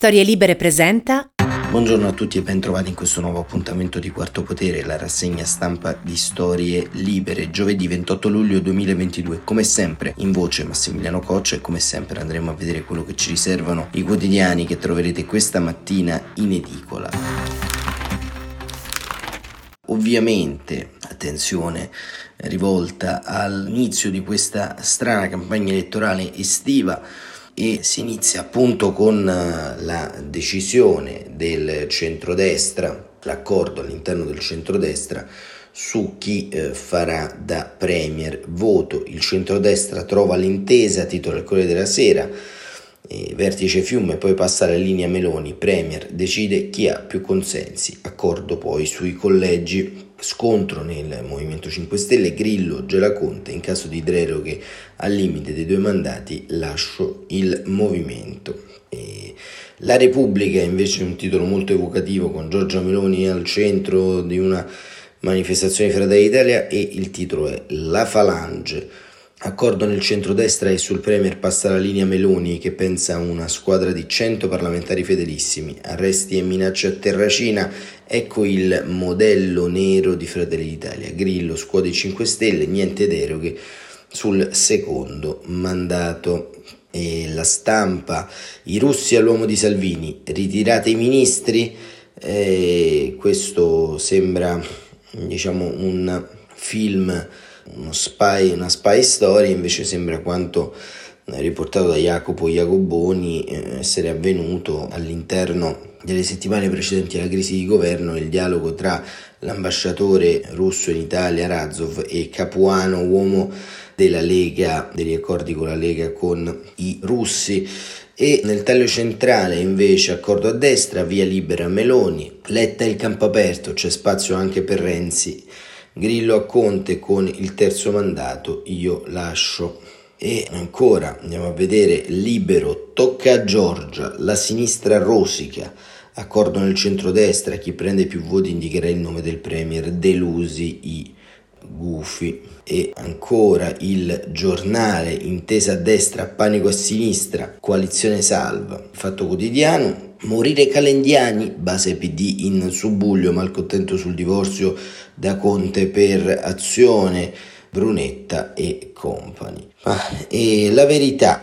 Storie Libere presenta Buongiorno a tutti e bentrovati in questo nuovo appuntamento di Quarto Potere, la rassegna stampa di Storie Libere, giovedì 28 luglio 2022. Come sempre in voce Massimiliano Coccia e come sempre andremo a vedere quello che ci riservano i quotidiani che troverete questa mattina in edicola. Ovviamente, attenzione rivolta all'inizio di questa strana campagna elettorale estiva e si inizia appunto con eh, la decisione del centrodestra, l'accordo all'interno del centrodestra su chi eh, farà da premier. Voto. Il centrodestra trova l'intesa, titolo del Corriere della Sera, vertice Fiume, poi passa alla linea Meloni, premier decide chi ha più consensi, accordo poi sui collegi Scontro nel Movimento 5 Stelle, Grillo, Gelaconte, in caso di deroghe al limite dei due mandati lascio il movimento. E la Repubblica invece è un titolo molto evocativo con Giorgia Meloni al centro di una manifestazione di Fratelli d'Italia e il titolo è La Falange Accordo nel centrodestra e sul Premier passa la linea Meloni che pensa a una squadra di 100 parlamentari fedelissimi, arresti e minacce a Terracina, ecco il modello nero di Fratelli d'Italia. Grillo, scuote 5 Stelle, niente deroghe sul secondo mandato. E la stampa, i russi all'uomo di Salvini, ritirate i ministri, e questo sembra diciamo un film spy, una spy story invece sembra quanto riportato da Jacopo Jacoboni eh, essere avvenuto all'interno delle settimane precedenti alla crisi di governo il dialogo tra l'ambasciatore russo in Italia Razov e Capuano, uomo della Lega, degli accordi con la Lega con i russi. E nel taglio centrale invece accordo a destra, via libera Meloni, Letta il campo aperto, c'è spazio anche per Renzi Grillo a Conte con il terzo mandato, io lascio. E ancora andiamo a vedere libero, tocca a Giorgia, la sinistra rosica, accordo nel centrodestra, chi prende più voti indicherà il nome del premier, delusi i gufi. E ancora il giornale, intesa a destra, panico a sinistra, coalizione salva, fatto quotidiano, Morire Calendiani, base PD in Subuglio, malcontento sul divorzio da Conte per azione, Brunetta e compagni. Ah, e la verità,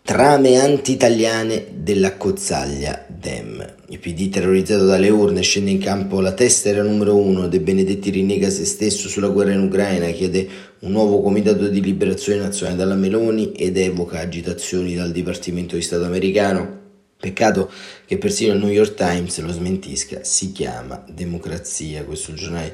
trame anti-italiane della Cozzaglia Dem. Il PD terrorizzato dalle urne scende in campo la testera numero uno De Benedetti rinnega se stesso sulla guerra in Ucraina, chiede un nuovo comitato di liberazione nazionale dalla Meloni ed evoca agitazioni dal Dipartimento di Stato americano. Peccato che persino il New York Times lo smentisca, si chiama Democrazia, questo giornale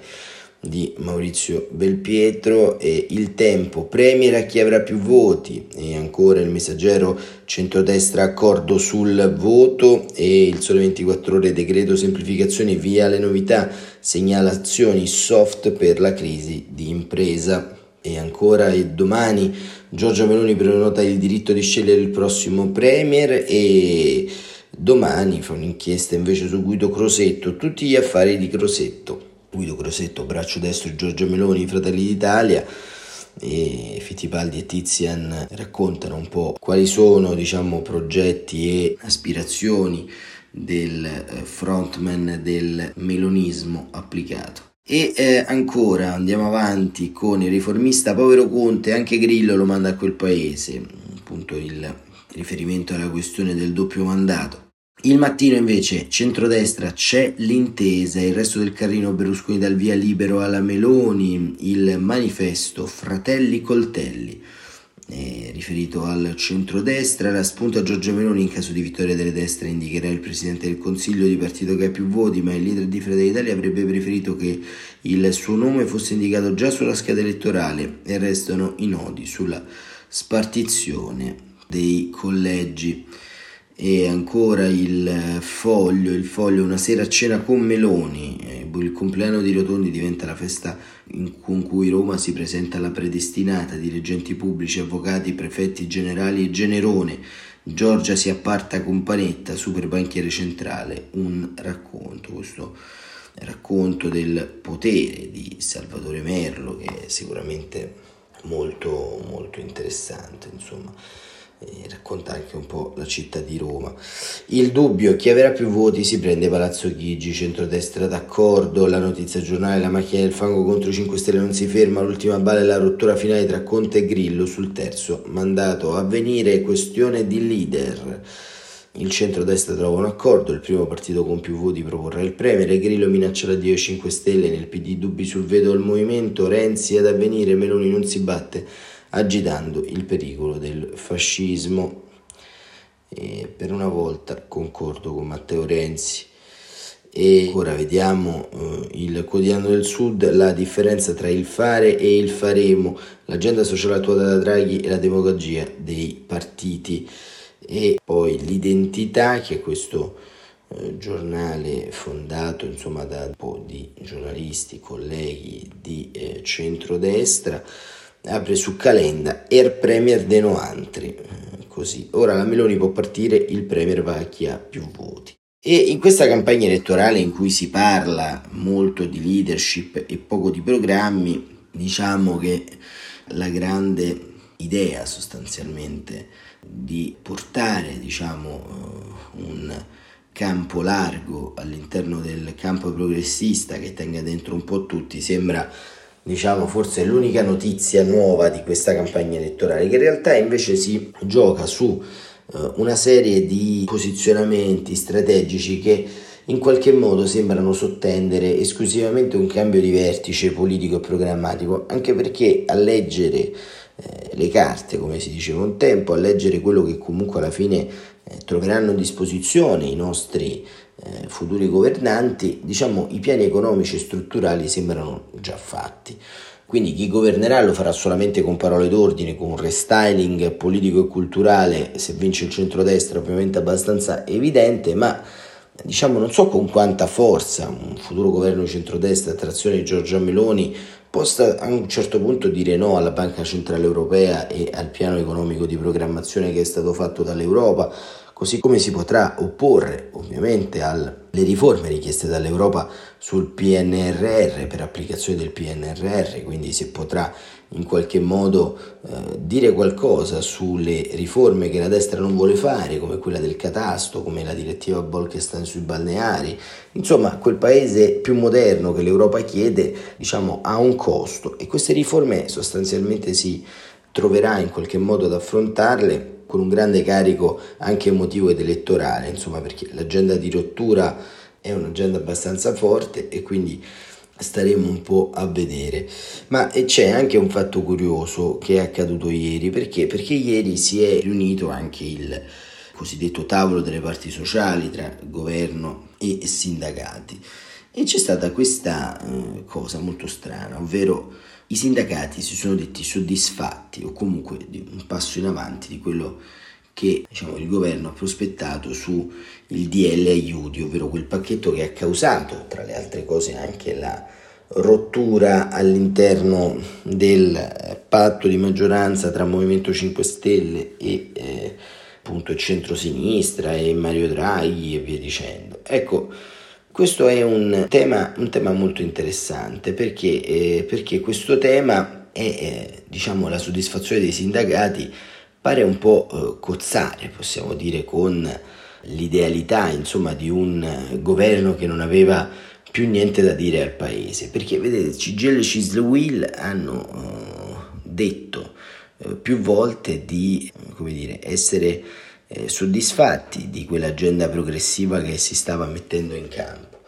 di Maurizio Belpietro. E il tempo. Premier a chi avrà più voti? E ancora il messaggero centrodestra accordo sul voto. E il sole 24 ore decreto semplificazioni via le novità. Segnalazioni soft per la crisi di impresa. E ancora e domani Giorgia Meloni prenota il diritto di scegliere il prossimo premier e domani fa un'inchiesta invece su Guido Crosetto, tutti gli affari di Crosetto. Guido Crosetto, braccio destro di Giorgia Meloni, Fratelli d'Italia e Fittipaldi e Tizian raccontano un po' quali sono diciamo progetti e aspirazioni del eh, frontman del melonismo applicato. E eh, ancora andiamo avanti con il riformista povero Conte, anche Grillo lo manda a quel paese, appunto il riferimento alla questione del doppio mandato. Il mattino invece, centrodestra, c'è l'intesa, il resto del carrino Berlusconi dal via libero alla Meloni, il manifesto Fratelli Coltelli eh, riferito al centrodestra, la spunta Giorgia Meloni in caso di vittoria delle destre indicherà il Presidente del Consiglio di partito che ha più voti, ma il leader di Fratelli d'Italia avrebbe preferito che il suo nome fosse indicato già sulla scheda elettorale e restano i nodi sulla spartizione dei collegi. E ancora il foglio, il foglio una sera a cena con Meloni, il compleanno di Rotondi diventa la festa con cui Roma si presenta alla predestinata, dirigenti pubblici, avvocati, prefetti generali e Generone, Giorgia si apparta con Panetta, super banchiere centrale, un racconto, questo racconto del potere di Salvatore Merlo che è sicuramente molto molto interessante, insomma racconta anche un po' la città di Roma. Il dubbio, chi avrà più voti si prende Palazzo Chigi, centrodestra d'accordo, la notizia giornale, la macchina del fango contro i 5 Stelle non si ferma, l'ultima balla e la rottura finale tra Conte e Grillo sul terzo mandato a venire, questione di leader. Il centrodestra trova un accordo, il primo partito con più voti proporrà il Premier, Grillo minaccia la Dio 5 Stelle, nel PD dubbi sul veto al movimento, Renzi ad avvenire, Meloni non si batte agitando il pericolo del fascismo. E per una volta concordo con Matteo Renzi. E ora vediamo eh, il quotidiano del Sud, la differenza tra il fare e il faremo, l'agenda sociale attuata da Draghi e la demagogia dei partiti e poi l'identità che è questo eh, giornale fondato insomma da un po' di giornalisti, colleghi di eh, centrodestra apre su Calenda Er Premier de no altri. Eh, così. Ora la Meloni può partire, il Premier va a chi ha più voti. E in questa campagna elettorale in cui si parla molto di leadership e poco di programmi, diciamo che la grande idea sostanzialmente di portare diciamo, eh, un campo largo all'interno del campo progressista che tenga dentro un po' tutti sembra diciamo forse l'unica notizia nuova di questa campagna elettorale, che in realtà invece si gioca su eh, una serie di posizionamenti strategici che in qualche modo sembrano sottendere esclusivamente un cambio di vertice politico e programmatico, anche perché a leggere eh, le carte, come si diceva un tempo, a leggere quello che comunque alla fine eh, troveranno a disposizione i nostri eh, futuri governanti, diciamo i piani economici e strutturali sembrano già fatti. Quindi chi governerà lo farà solamente con parole d'ordine, con un restyling politico e culturale, se vince il centrodestra ovviamente abbastanza evidente, ma diciamo non so con quanta forza un futuro governo centrodestra, attrazione di Giorgia Meloni, possa a un certo punto dire no alla Banca Centrale Europea e al piano economico di programmazione che è stato fatto dall'Europa, così come si potrà opporre ovviamente alle riforme richieste dall'Europa sul PNRR per applicazione del PNRR, quindi si potrà in qualche modo eh, dire qualcosa sulle riforme che la destra non vuole fare, come quella del catasto, come la direttiva Bolkestein sui balneari, insomma quel paese più moderno che l'Europa chiede, diciamo, ha un costo e queste riforme sostanzialmente si troverà in qualche modo ad affrontarle con un grande carico anche emotivo ed elettorale, insomma, perché l'agenda di rottura è un'agenda abbastanza forte e quindi staremo un po' a vedere. Ma c'è anche un fatto curioso che è accaduto ieri, perché? Perché ieri si è riunito anche il cosiddetto tavolo delle parti sociali tra governo e sindacati e c'è stata questa eh, cosa molto strana, ovvero i sindacati si sono detti soddisfatti o comunque di un passo in avanti di quello che diciamo, il governo ha prospettato sul DL aiuti, ovvero quel pacchetto che ha causato, tra le altre cose, anche la rottura all'interno del patto di maggioranza tra Movimento 5 Stelle e eh, appunto centro-sinistra e Mario Draghi e via dicendo. Ecco, questo è un tema, un tema molto interessante perché, eh, perché, questo tema è eh, diciamo, la soddisfazione dei sindacati pare un po' eh, cozzare, possiamo dire, con l'idealità insomma, di un governo che non aveva più niente da dire al paese. Perché vedete, CGL e Cisle Will hanno eh, detto eh, più volte di come dire, essere eh, soddisfatti di quell'agenda progressiva che si stava mettendo in campo.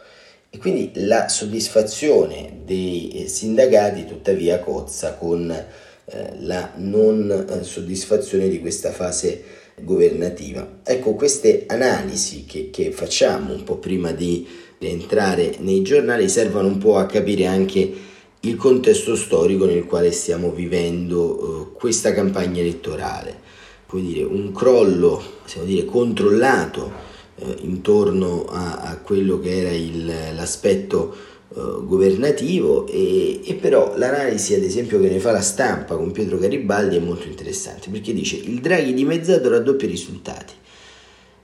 E quindi la soddisfazione dei eh, sindacati tuttavia cozza con eh, la non eh, soddisfazione di questa fase governativa. Ecco, queste analisi che, che facciamo un po' prima di entrare nei giornali servono un po' a capire anche il contesto storico nel quale stiamo vivendo eh, questa campagna elettorale dire, un crollo dire, controllato eh, intorno a, a, quello che era il, l'aspetto eh, governativo e, e, però l'analisi ad esempio che ne fa la stampa con Pietro Garibaldi è molto interessante perché dice il Draghi dimezzato raddoppia i risultati.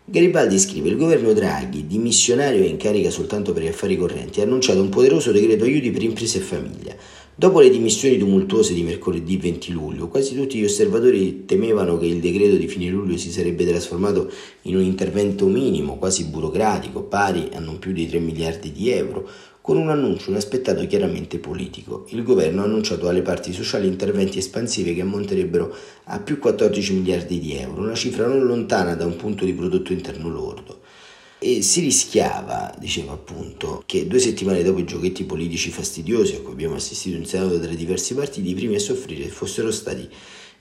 Garibaldi scrive: Il governo Draghi, dimissionario e in carica soltanto per gli affari correnti, ha annunciato un poderoso decreto aiuti per imprese e famiglia Dopo le dimissioni tumultuose di mercoledì 20 luglio, quasi tutti gli osservatori temevano che il decreto di fine luglio si sarebbe trasformato in un intervento minimo, quasi burocratico, pari a non più di 3 miliardi di euro, con un annuncio inaspettato chiaramente politico. Il governo ha annunciato alle parti sociali interventi espansivi che ammonterebbero a più 14 miliardi di euro, una cifra non lontana da un punto di prodotto interno lordo. E si rischiava, diceva appunto, che due settimane dopo i giochetti politici fastidiosi a cui abbiamo assistito in Senato tra diversi partiti, i primi a soffrire fossero stati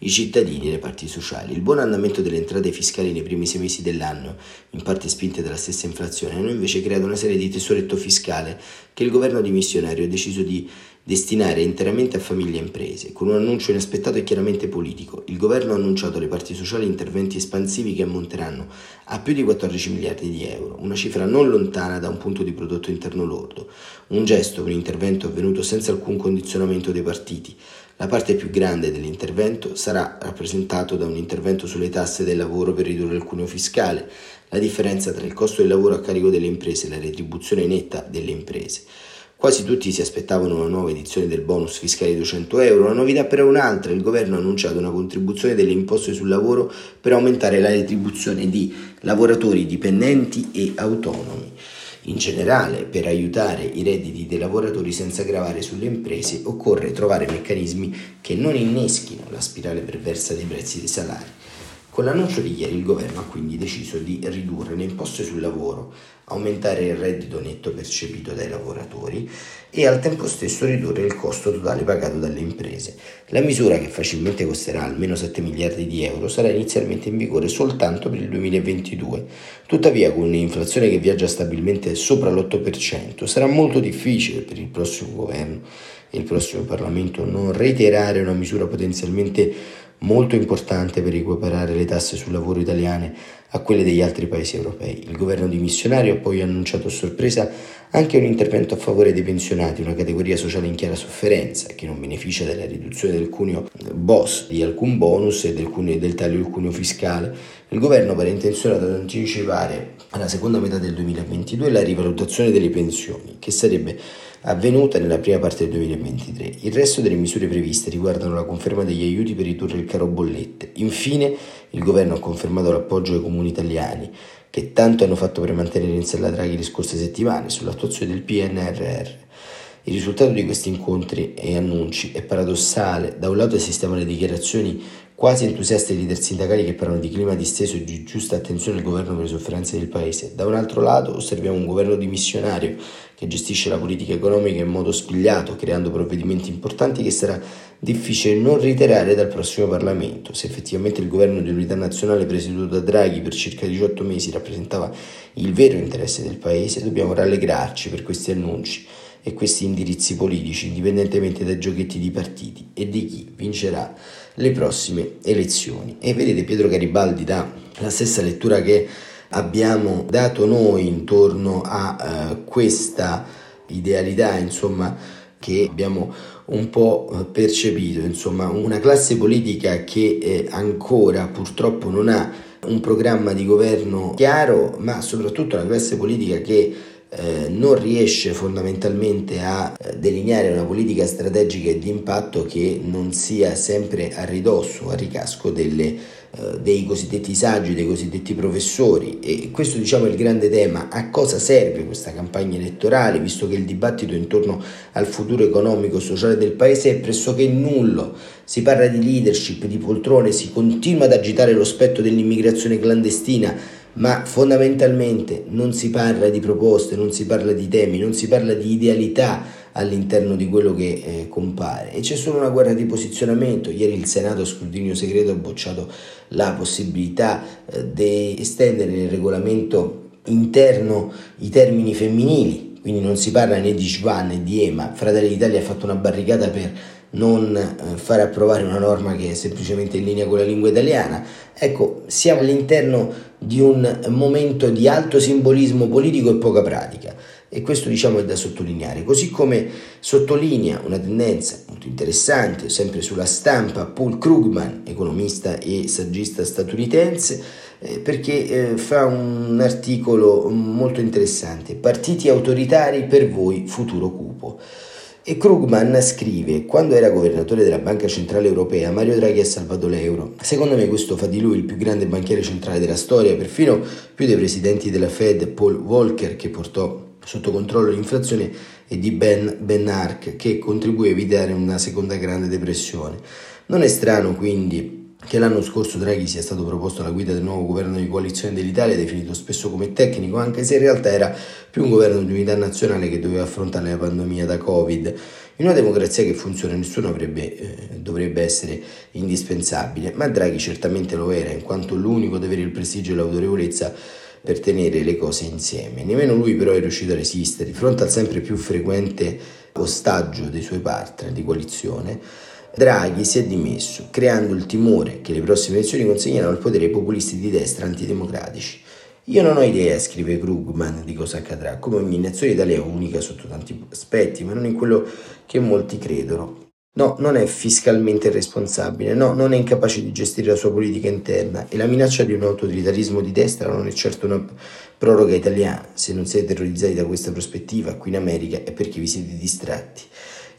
i cittadini e le parti sociali. Il buon andamento delle entrate fiscali nei primi sei mesi dell'anno, in parte spinte dalla stessa inflazione, hanno invece creato una serie di tesoretto fiscale che il governo dimissionario ha deciso di destinare interamente a famiglie e imprese. Con un annuncio inaspettato e chiaramente politico, il governo ha annunciato alle parti sociali interventi espansivi che ammonteranno a più di 14 miliardi di euro, una cifra non lontana da un punto di prodotto interno lordo, un gesto, un intervento avvenuto senza alcun condizionamento dei partiti, la parte più grande dell'intervento sarà rappresentato da un intervento sulle tasse del lavoro per ridurre il cuneo fiscale, la differenza tra il costo del lavoro a carico delle imprese e la retribuzione netta delle imprese. Quasi tutti si aspettavano una nuova edizione del bonus fiscale di 200 euro, la novità però è un'altra, il governo ha annunciato una contribuzione delle imposte sul lavoro per aumentare la retribuzione di lavoratori dipendenti e autonomi. In generale, per aiutare i redditi dei lavoratori senza gravare sulle imprese, occorre trovare meccanismi che non inneschino la spirale perversa dei prezzi dei salari. Con l'annuncio di ieri il governo ha quindi deciso di ridurre le imposte sul lavoro, aumentare il reddito netto percepito dai lavoratori e al tempo stesso ridurre il costo totale pagato dalle imprese. La misura, che facilmente costerà almeno 7 miliardi di euro, sarà inizialmente in vigore soltanto per il 2022. Tuttavia, con un'inflazione che viaggia stabilmente sopra l'8%, sarà molto difficile per il prossimo governo e il prossimo Parlamento non reiterare una misura potenzialmente molto importante per equiparare le tasse sul lavoro italiane a quelle degli altri paesi europei. Il governo dimissionario ha poi annunciato a sorpresa anche un intervento a favore dei pensionati, una categoria sociale in chiara sofferenza che non beneficia della riduzione del cuneo boss di alcun bonus e del, cuneo, del taglio del cuneo fiscale. Il governo pare intenzionato ad anticipare alla seconda metà del 2022 la rivalutazione delle pensioni, che sarebbe avvenuta nella prima parte del 2023. Il resto delle misure previste riguardano la conferma degli aiuti per ridurre il caro bollette. Infine, il governo ha confermato l'appoggio ai comuni italiani, che tanto hanno fatto per mantenere in sella Draghi le scorse settimane sull'attuazione del PNRR. Il risultato di questi incontri e annunci è paradossale. Da un lato assistiamo alle dichiarazioni quasi entusiasti leader sindacali che parlano di clima disteso e di giusta attenzione al governo per le sofferenze del paese. Da un altro lato osserviamo un governo dimissionario che gestisce la politica economica in modo spigliato, creando provvedimenti importanti che sarà difficile non reiterare dal prossimo Parlamento. Se effettivamente il governo di unità nazionale presieduto da Draghi per circa 18 mesi rappresentava il vero interesse del paese, dobbiamo rallegrarci per questi annunci e questi indirizzi politici, indipendentemente dai giochetti di partiti e di chi vincerà le prossime elezioni. E vedete Pietro Garibaldi dà la stessa lettura che abbiamo dato noi intorno a uh, questa idealità, insomma, che abbiamo un po' eh, percepito, insomma, una classe politica che eh, ancora purtroppo non ha un programma di governo chiaro, ma soprattutto una classe politica che eh, non riesce fondamentalmente a eh, delineare una politica strategica e di impatto che non sia sempre a ridosso, a ricasco delle, eh, dei cosiddetti saggi, dei cosiddetti professori. E questo diciamo è il grande tema. A cosa serve questa campagna elettorale, visto che il dibattito intorno al futuro economico e sociale del paese è pressoché nullo. Si parla di leadership, di poltrone, si continua ad agitare lo spettro dell'immigrazione clandestina ma fondamentalmente non si parla di proposte, non si parla di temi, non si parla di idealità all'interno di quello che eh, compare e c'è solo una guerra di posizionamento. Ieri il Senato a scrutinio segreto ha bocciato la possibilità eh, di estendere nel regolamento interno i termini femminili, quindi non si parla né di Schwan né di EMA. Fratelli d'Italia ha fatto una barricata per non eh, fare approvare una norma che è semplicemente in linea con la lingua italiana. Ecco, siamo all'interno di un momento di alto simbolismo politico e poca pratica e questo diciamo è da sottolineare, così come sottolinea una tendenza molto interessante, sempre sulla stampa, Paul Krugman, economista e saggista statunitense, eh, perché eh, fa un articolo molto interessante, Partiti autoritari per voi futuro cupo. E Krugman scrive: Quando era governatore della Banca Centrale Europea, Mario Draghi ha salvato l'euro. Secondo me, questo fa di lui il più grande banchiere centrale della storia, perfino più dei presidenti della Fed, Paul Volcker, che portò sotto controllo l'inflazione, e di Ben Bernanke, che contribuì a evitare una seconda grande depressione. Non è strano quindi che l'anno scorso Draghi sia stato proposto alla guida del nuovo governo di coalizione dell'Italia, definito spesso come tecnico, anche se in realtà era più un governo di unità nazionale che doveva affrontare la pandemia da Covid. In una democrazia che funziona nessuno avrebbe, eh, dovrebbe essere indispensabile, ma Draghi certamente lo era, in quanto l'unico ad avere il prestigio e l'autorevolezza per tenere le cose insieme. Nemmeno lui però è riuscito a resistere di fronte al sempre più frequente ostaggio dei suoi partner di coalizione Draghi si è dimesso, creando il timore che le prossime elezioni consegneranno il potere ai populisti di destra antidemocratici. Io non ho idea, scrive Krugman, di cosa accadrà. Come ogni nazione Italia è unica sotto tanti aspetti, ma non in quello che molti credono. No, non è fiscalmente responsabile, no, non è incapace di gestire la sua politica interna e la minaccia di un autoritarismo di destra non è certo una proroga italiana. Se non siete terrorizzati da questa prospettiva qui in America è perché vi siete distratti.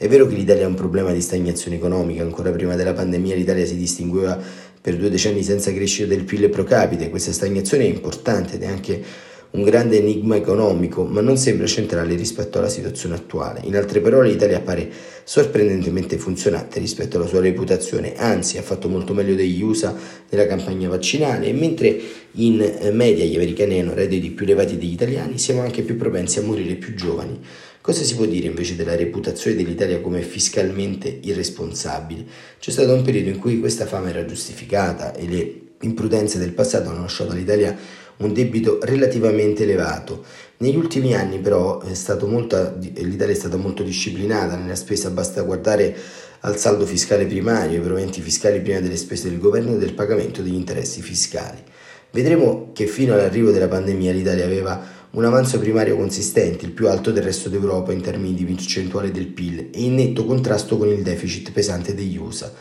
È vero che l'Italia ha un problema di stagnazione economica, ancora prima della pandemia l'Italia si distingueva per due decenni senza crescita del PIL pro capite, questa stagnazione è importante ed è anche un grande enigma economico, ma non sembra centrale rispetto alla situazione attuale. In altre parole, l'Italia appare sorprendentemente funzionante rispetto alla sua reputazione, anzi ha fatto molto meglio degli USA nella campagna vaccinale e mentre in media gli americani hanno redditi più elevati degli italiani, siamo anche più propensi a morire più giovani. Cosa si può dire invece della reputazione dell'Italia come fiscalmente irresponsabile? C'è stato un periodo in cui questa fama era giustificata e le imprudenze del passato hanno lasciato all'Italia un debito relativamente elevato. Negli ultimi anni però è molto, l'Italia è stata molto disciplinata nella spesa, basta guardare al saldo fiscale primario, i proventi fiscali prima delle spese del governo e del pagamento degli interessi fiscali. Vedremo che fino all'arrivo della pandemia l'Italia aveva un avanzo primario consistente, il più alto del resto d'Europa in termini di percentuale del PIL e in netto contrasto con il deficit pesante degli USA.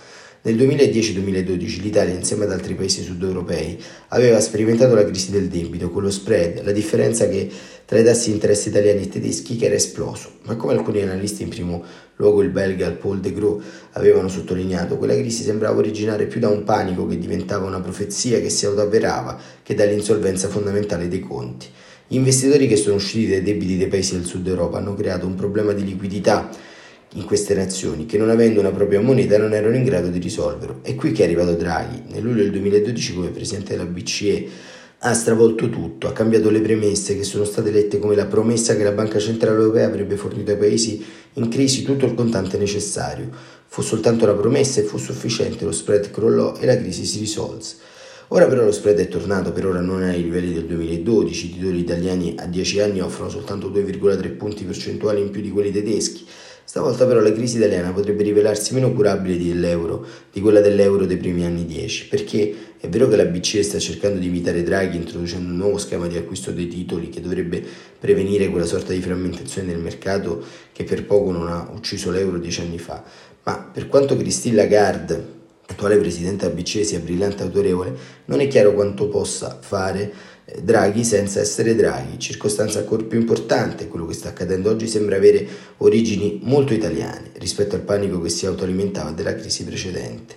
Nel 2010-2012 l'Italia, insieme ad altri paesi sudeuropei, aveva sperimentato la crisi del debito con lo spread, la differenza che tra i tassi di interesse italiani e tedeschi che era esploso. Ma come alcuni analisti, in primo luogo il belga Paul de Gros, avevano sottolineato, quella crisi sembrava originare più da un panico che diventava una profezia che si autoavverava che dall'insolvenza fondamentale dei conti. Gli investitori che sono usciti dai debiti dei paesi del sud Europa hanno creato un problema di liquidità in queste nazioni che non avendo una propria moneta non erano in grado di risolverlo. È qui che è arrivato Draghi. Nel luglio del 2012 come presidente della BCE ha stravolto tutto, ha cambiato le premesse che sono state lette come la promessa che la Banca Centrale Europea avrebbe fornito ai paesi in crisi tutto il contante necessario. Fu soltanto la promessa e fu sufficiente, lo spread crollò e la crisi si risolse. Ora però lo spread è tornato, per ora non è ai livelli del 2012, i titoli italiani a 10 anni offrono soltanto 2,3 punti percentuali in più di quelli tedeschi. Stavolta però la crisi italiana potrebbe rivelarsi meno curabile dell'euro, di quella dell'euro dei primi anni 10, perché è vero che la BCE sta cercando di imitare Draghi introducendo un nuovo schema di acquisto dei titoli che dovrebbe prevenire quella sorta di frammentazione del mercato che per poco non ha ucciso l'euro dieci anni fa, ma per quanto Christine Lagarde attuale presidente BCE sia brillante e autorevole, non è chiaro quanto possa fare eh, Draghi senza essere Draghi. Circostanza ancora più importante, quello che sta accadendo oggi sembra avere origini molto italiane rispetto al panico che si autoalimentava della crisi precedente.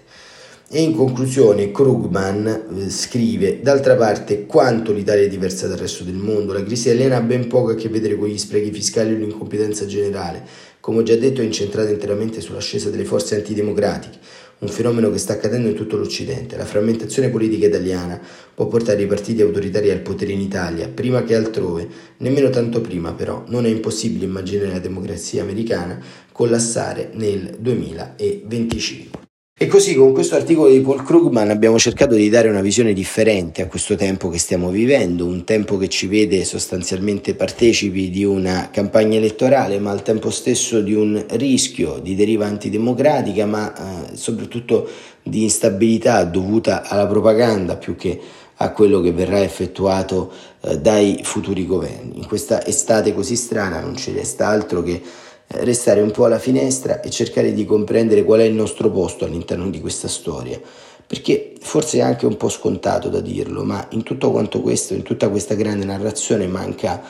E in conclusione Krugman eh, scrive, d'altra parte quanto l'Italia è diversa dal resto del mondo, la crisi italiana ha ben poco a che vedere con gli sprechi fiscali o l'incompetenza generale, come ho già detto è incentrata interamente sull'ascesa delle forze antidemocratiche, un fenomeno che sta accadendo in tutto l'Occidente. La frammentazione politica italiana può portare i partiti autoritari al potere in Italia, prima che altrove, nemmeno tanto prima però. Non è impossibile immaginare la democrazia americana collassare nel 2025. E così con questo articolo di Paul Krugman abbiamo cercato di dare una visione differente a questo tempo che stiamo vivendo, un tempo che ci vede sostanzialmente partecipi di una campagna elettorale, ma al tempo stesso di un rischio di deriva antidemocratica, ma eh, soprattutto di instabilità dovuta alla propaganda più che a quello che verrà effettuato eh, dai futuri governi. In questa estate così strana non ci resta altro che restare un po' alla finestra e cercare di comprendere qual è il nostro posto all'interno di questa storia. Perché forse è anche un po' scontato da dirlo, ma in tutto quanto questo, in tutta questa grande narrazione manca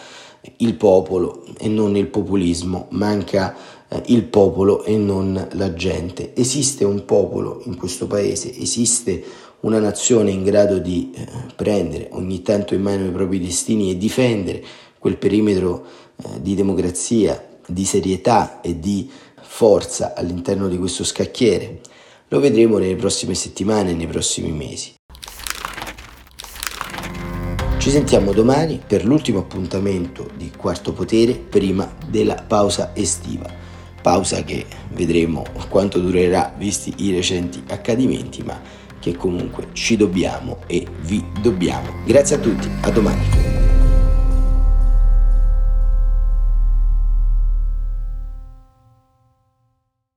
il popolo e non il populismo, manca eh, il popolo e non la gente. Esiste un popolo in questo paese, esiste una nazione in grado di eh, prendere ogni tanto in mano i propri destini e difendere quel perimetro eh, di democrazia, di serietà e di forza all'interno di questo scacchiere. Lo vedremo nelle prossime settimane nei prossimi mesi. Ci sentiamo domani per l'ultimo appuntamento di Quarto Potere prima della pausa estiva. Pausa che vedremo quanto durerà visti i recenti accadimenti, ma che comunque ci dobbiamo e vi dobbiamo. Grazie a tutti, a domani.